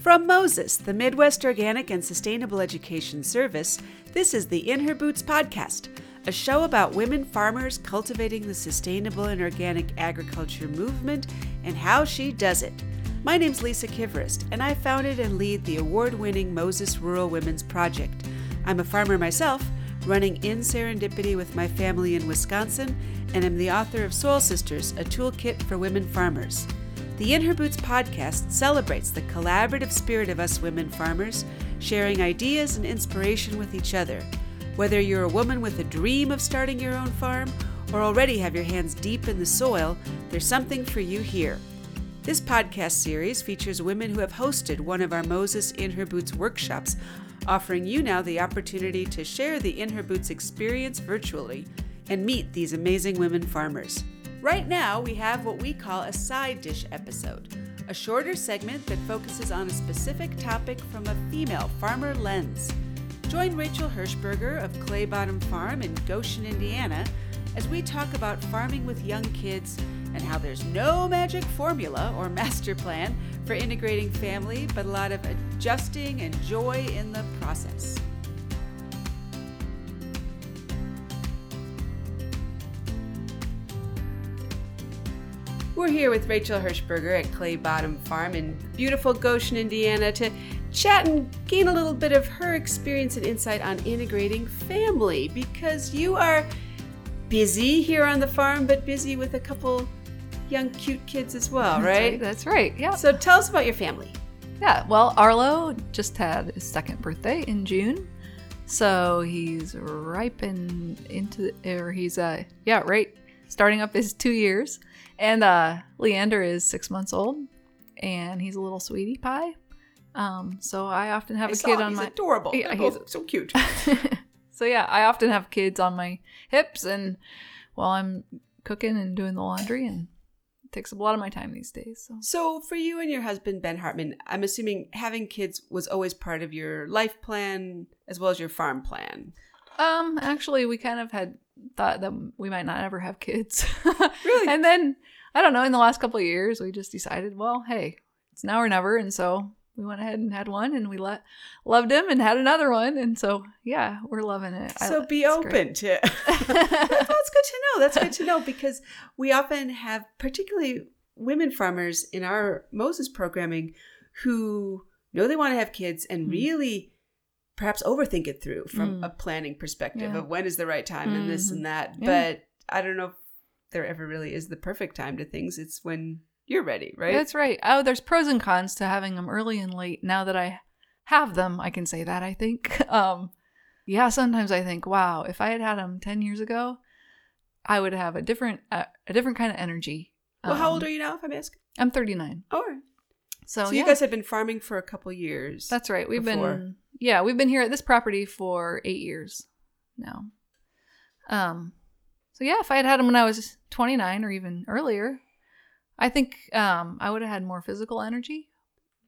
From Moses, the Midwest Organic and Sustainable Education Service, this is the In Her Boots podcast, a show about women farmers cultivating the sustainable and organic agriculture movement and how she does it. My name's Lisa Kivirist, and I founded and lead the award winning Moses Rural Women's Project. I'm a farmer myself, running Inn Serendipity with my family in Wisconsin, and am the author of Soil Sisters, a toolkit for women farmers. The In Her Boots podcast celebrates the collaborative spirit of us women farmers, sharing ideas and inspiration with each other. Whether you're a woman with a dream of starting your own farm or already have your hands deep in the soil, there's something for you here. This podcast series features women who have hosted one of our Moses In Her Boots workshops, offering you now the opportunity to share the In Her Boots experience virtually and meet these amazing women farmers. Right now, we have what we call a side dish episode, a shorter segment that focuses on a specific topic from a female farmer lens. Join Rachel Hershberger of Clay Bottom Farm in Goshen, Indiana, as we talk about farming with young kids and how there's no magic formula or master plan for integrating family, but a lot of adjusting and joy in the process. We're here with Rachel Hershberger at Clay Bottom Farm in beautiful Goshen, Indiana, to chat and gain a little bit of her experience and insight on integrating family because you are busy here on the farm, but busy with a couple young, cute kids as well, right? That's right. Yeah. So tell us about your family. yeah. Well, Arlo just had his second birthday in June, so he's ripe and into, or he's uh, yeah, right, starting up is two years, and uh, Leander is six months old, and he's a little sweetie pie. Um, so I often have I a kid him. on he's my adorable. Yeah, They're he's- so cute. so yeah, I often have kids on my hips, and while I'm cooking and doing the laundry, and it takes up a lot of my time these days. So So, for you and your husband, Ben Hartman, I'm assuming having kids was always part of your life plan as well as your farm plan. Um, actually, we kind of had thought that we might not ever have kids. Really? and then I don't know. In the last couple of years, we just decided, well, hey, it's now or never, and so we went ahead and had one, and we let loved him and had another one, and so yeah, we're loving it. I- So, be open great. to. That's good to know. That's good to know because we often have, particularly women farmers in our Moses programming, who know they want to have kids and Mhm. really perhaps overthink it through from Mm. a planning perspective Yeah. of when is the right time and this and that. Yeah. But I don't know if there ever really is the perfect time to things. It's when you're ready, right? That's right. Oh, there's pros and cons to having them early and late. Now that I have them, I can say that. I think. Um, yeah, sometimes I think, wow, if I had had them ten years ago, I would have a different uh, a different kind of energy. well, how old Um, are you now, if I'm asking? I'm 39. Oh. So, so yeah, you guys have been farming for a couple years. that's right. We've before. been yeah, we've been here at this property for eight years now. Um, so yeah, if I had had them when I was 29 or even earlier, I think um, I would have had more physical energy.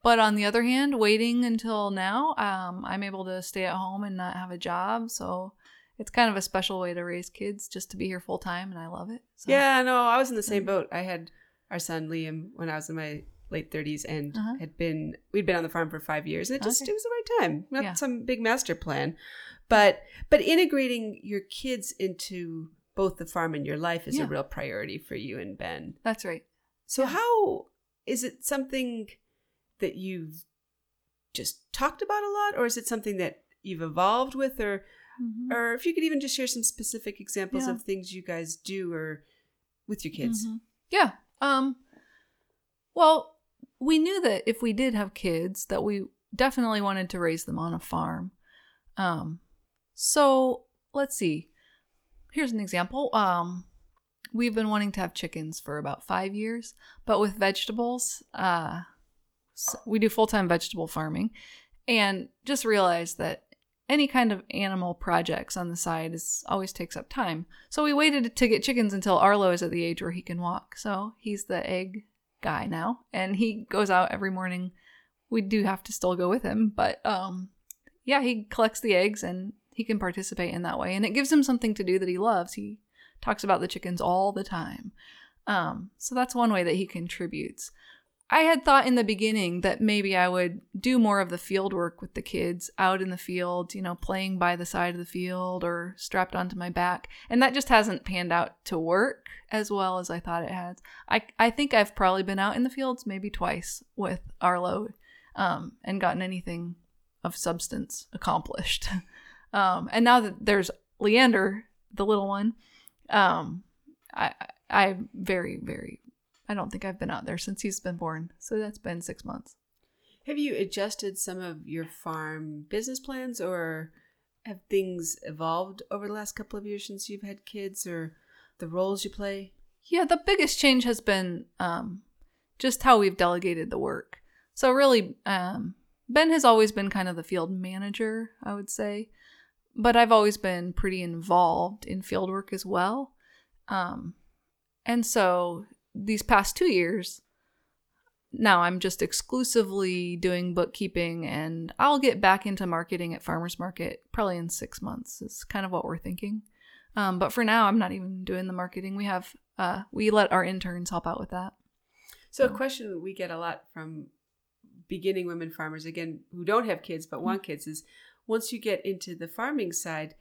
But on the other hand, waiting until now, um, I'm able to stay at home and not have a job. So it's kind of a special way to raise kids just to be here full time, and I love it. So, Yeah, no, I was in the same Mhm. boat. I had our son Liam when I was in my late 30s and Uh-huh. had been we'd been on the farm for 5 years. And it just Okay. it was the right time. Not Yeah. some big master plan. But but integrating your kids into both the farm and your life is Yeah. a real priority for you and Ben. that's right. So Yeah. how is it something that you've just talked about a lot or is it something that you've evolved with or Mhm. or if you could even just share some specific examples of things you guys do or with your kids. Mhm. Yeah. Um well, we knew that if we did have kids that we definitely wanted to raise them on a farm. Um so let's see. Here's an example. Um we've been wanting to have chickens for about 5 years, but with vegetables, uh s- we do full-time vegetable farming and just realized that any kind of animal projects on the side is always takes up time. So we waited to get chickens until Arlo is at the age where he can walk. So he's the egg guy now, and he goes out every morning. We do have to still go with him, but um, yeah, he collects the eggs and he can participate in that way, and it gives him something to do that he loves. He talks about the chickens all the time. Um, so that's one way that he contributes. I had thought in the beginning that maybe I would do more of the field work with the kids out in the field, you know, playing by the side of the field or strapped onto my back. And that just hasn't panned out to work as well as I thought it has. I, I think I've probably been out in the fields maybe twice with Arlo um, and gotten anything of substance accomplished. um, and now that there's Leander, the little one, um, I, I'm very, very I don't think I've been out there since he's been born. So that's been six months. Have you adjusted some of your farm business plans or have things evolved over the last couple of years since you've had kids or the roles you play? Yeah, the biggest change has been um, just how we've delegated the work. So, really, um, Ben has always been kind of the field manager, I would say, but I've always been pretty involved in field work as well. Um, and so these past two years, now I'm just exclusively doing bookkeeping and I'll get back into marketing at Farmers Market probably in six months, is kind of what we're thinking. Um, but for now, I'm not even doing the marketing. We have, uh, we let our interns help out with that. So, a question we get a lot from beginning women farmers, again, who don't have kids but want kids, is once you get into the farming side,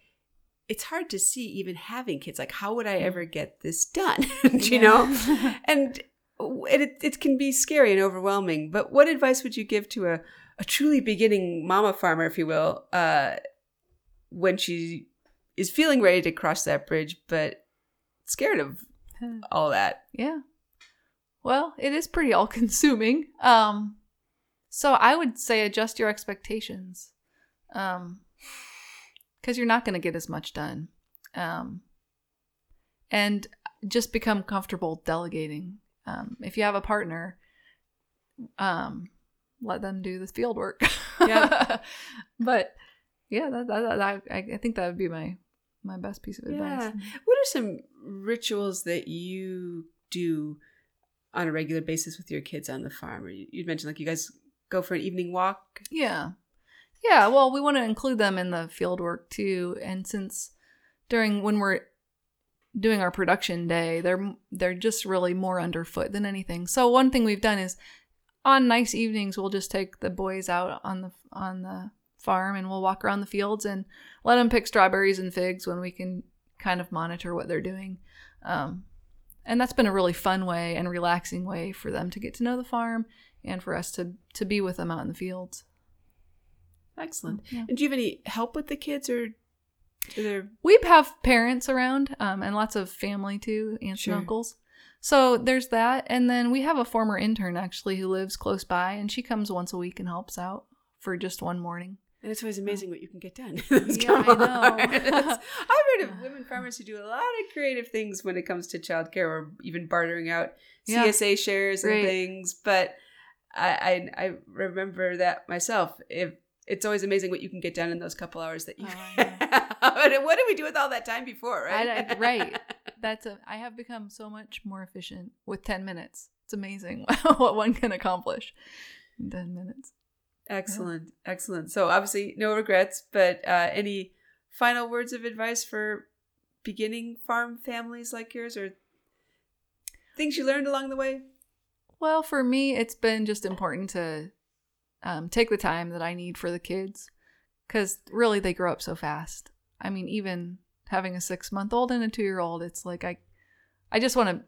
it's hard to see even having kids. Like, how would I mm. ever get this done? you know? and it, it can be scary and overwhelming. But what advice would you give to a, a truly beginning mama farmer, if you will, uh, when she is feeling ready to cross that bridge, but scared of all that? Yeah. Well, it is pretty all consuming. Um, so I would say adjust your expectations. Um, because you're not going to get as much done. Um, and just become comfortable delegating. Um, if you have a partner, um, let them do the field work. Yeah. but yeah, that, that, that, I, I think that would be my my best piece of advice. Yeah. What are some rituals that you do on a regular basis with your kids on the farm? You, would mentioned like you guys go for an evening walk. Yeah. Yeah, well, we want to include them in the field work too. And since during when we're doing our production day, they're they're just really more underfoot than anything. So one thing we've done is on nice evenings we'll just take the boys out on the on the farm and we'll walk around the fields and let them pick strawberries and figs when we can kind of monitor what they're doing. Um, and that's been a really fun way and relaxing way for them to get to know the farm and for us to to be with them out in the fields. Excellent. Yeah. And do you have any help with the kids or there... We have parents around um, and lots of family too, aunts sure. and uncles. So there's that. And then we have a former intern actually who lives close by and she comes once a week and helps out for just one morning. And it's always amazing what you can get done. yeah, I know. I've heard of women farmers who do a lot of creative things when it comes to childcare or even bartering out CSA yeah. shares and things. But I, I, I remember that myself. If it's always amazing what you can get done in those couple hours that you oh, what did we do with all that time before right? I, right. That's a i have become so much more efficient with 10 minutes. It's amazing what one can accomplish in 10 minutes. Excellent yeah. excellent. So obviously no regrets but uh, any final words of advice for beginning farm families like yours or things you learned along the way? Well for me it's been just important to um, take the time that I need for the kids because really they grow up so fast. I mean, even having a six month old and a two year old, it's like I, I just want to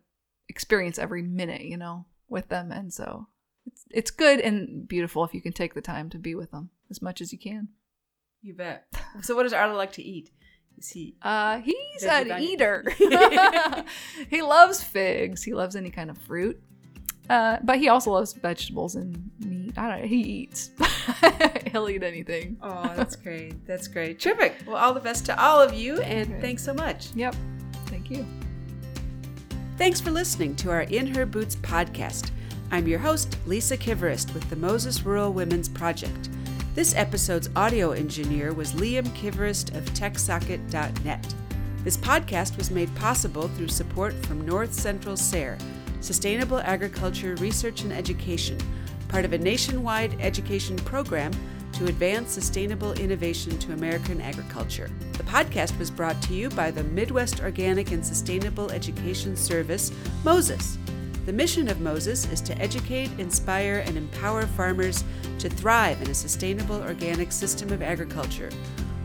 experience every minute, you know, with them, and so it's it's good and beautiful if you can take the time to be with them as much as you can. You bet. So, what does Arlo like to eat? Is he? Uh, he's an eater. he loves figs. He loves any kind of fruit. Uh, but he also loves vegetables and. I don't know. He eats. He'll eat anything. Oh, that's great. That's great. Terrific. Well, all the best to all of you, and okay. thanks so much. Yep. Thank you. Thanks for listening to our In Her Boots podcast. I'm your host, Lisa Kivirist with the Moses Rural Women's Project. This episode's audio engineer was Liam Kivirist of TechSocket.net. This podcast was made possible through support from North Central SARE Sustainable Agriculture Research and Education, part of a nationwide education program to advance sustainable innovation to American agriculture. The podcast was brought to you by the Midwest Organic and Sustainable Education Service, MOSES. The mission of Moses is to educate, inspire, and empower farmers to thrive in a sustainable organic system of agriculture.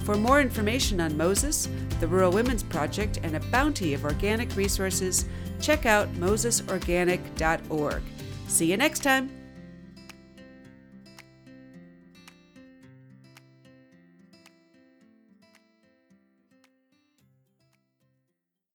For more information on Moses, the Rural Women's Project, and a bounty of organic resources, check out mosesorganic.org. See you next time!